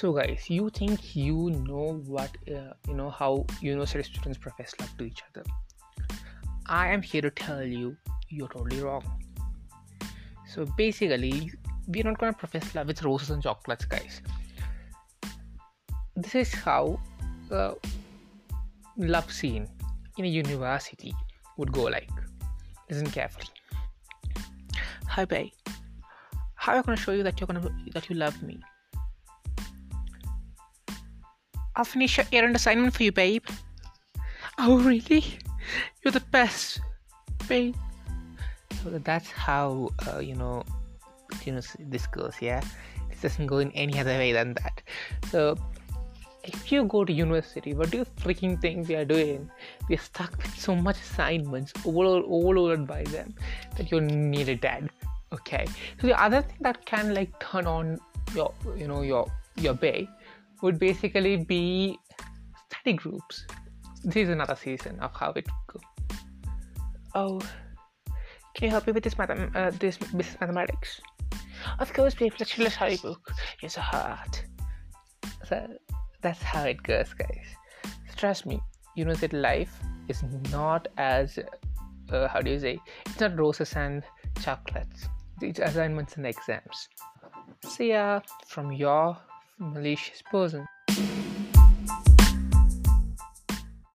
So, guys, you think you know what uh, you know how university students profess love to each other? I am here to tell you you're totally wrong. So, basically, we're not gonna profess love with roses and chocolates, guys. This is how uh, love scene in a university would go like. Listen carefully. Hi, babe. How am I gonna show you that you're gonna that you love me? I'll finish your errand assignment for you, babe. Oh, really? You're the best, babe. So that's how uh, you know, you know this goes. Yeah, this doesn't go in any other way than that. So if you go to university, what do you freaking think we are doing? We are stuck with so much assignments, overload, overloaded by them, that you need a dad. Okay. So the other thing that can like turn on your, you know, your your bay would basically be study groups. This is another season of how it go. Oh, can you help me with this math- uh, this mathematics? Of course, babe. Let's let's hurry book. A heart. So that's how it goes, guys. So trust me, you know that life is not as uh, how do you say? It's not roses and chocolates. It's assignments and exams. See ya from your malicious person.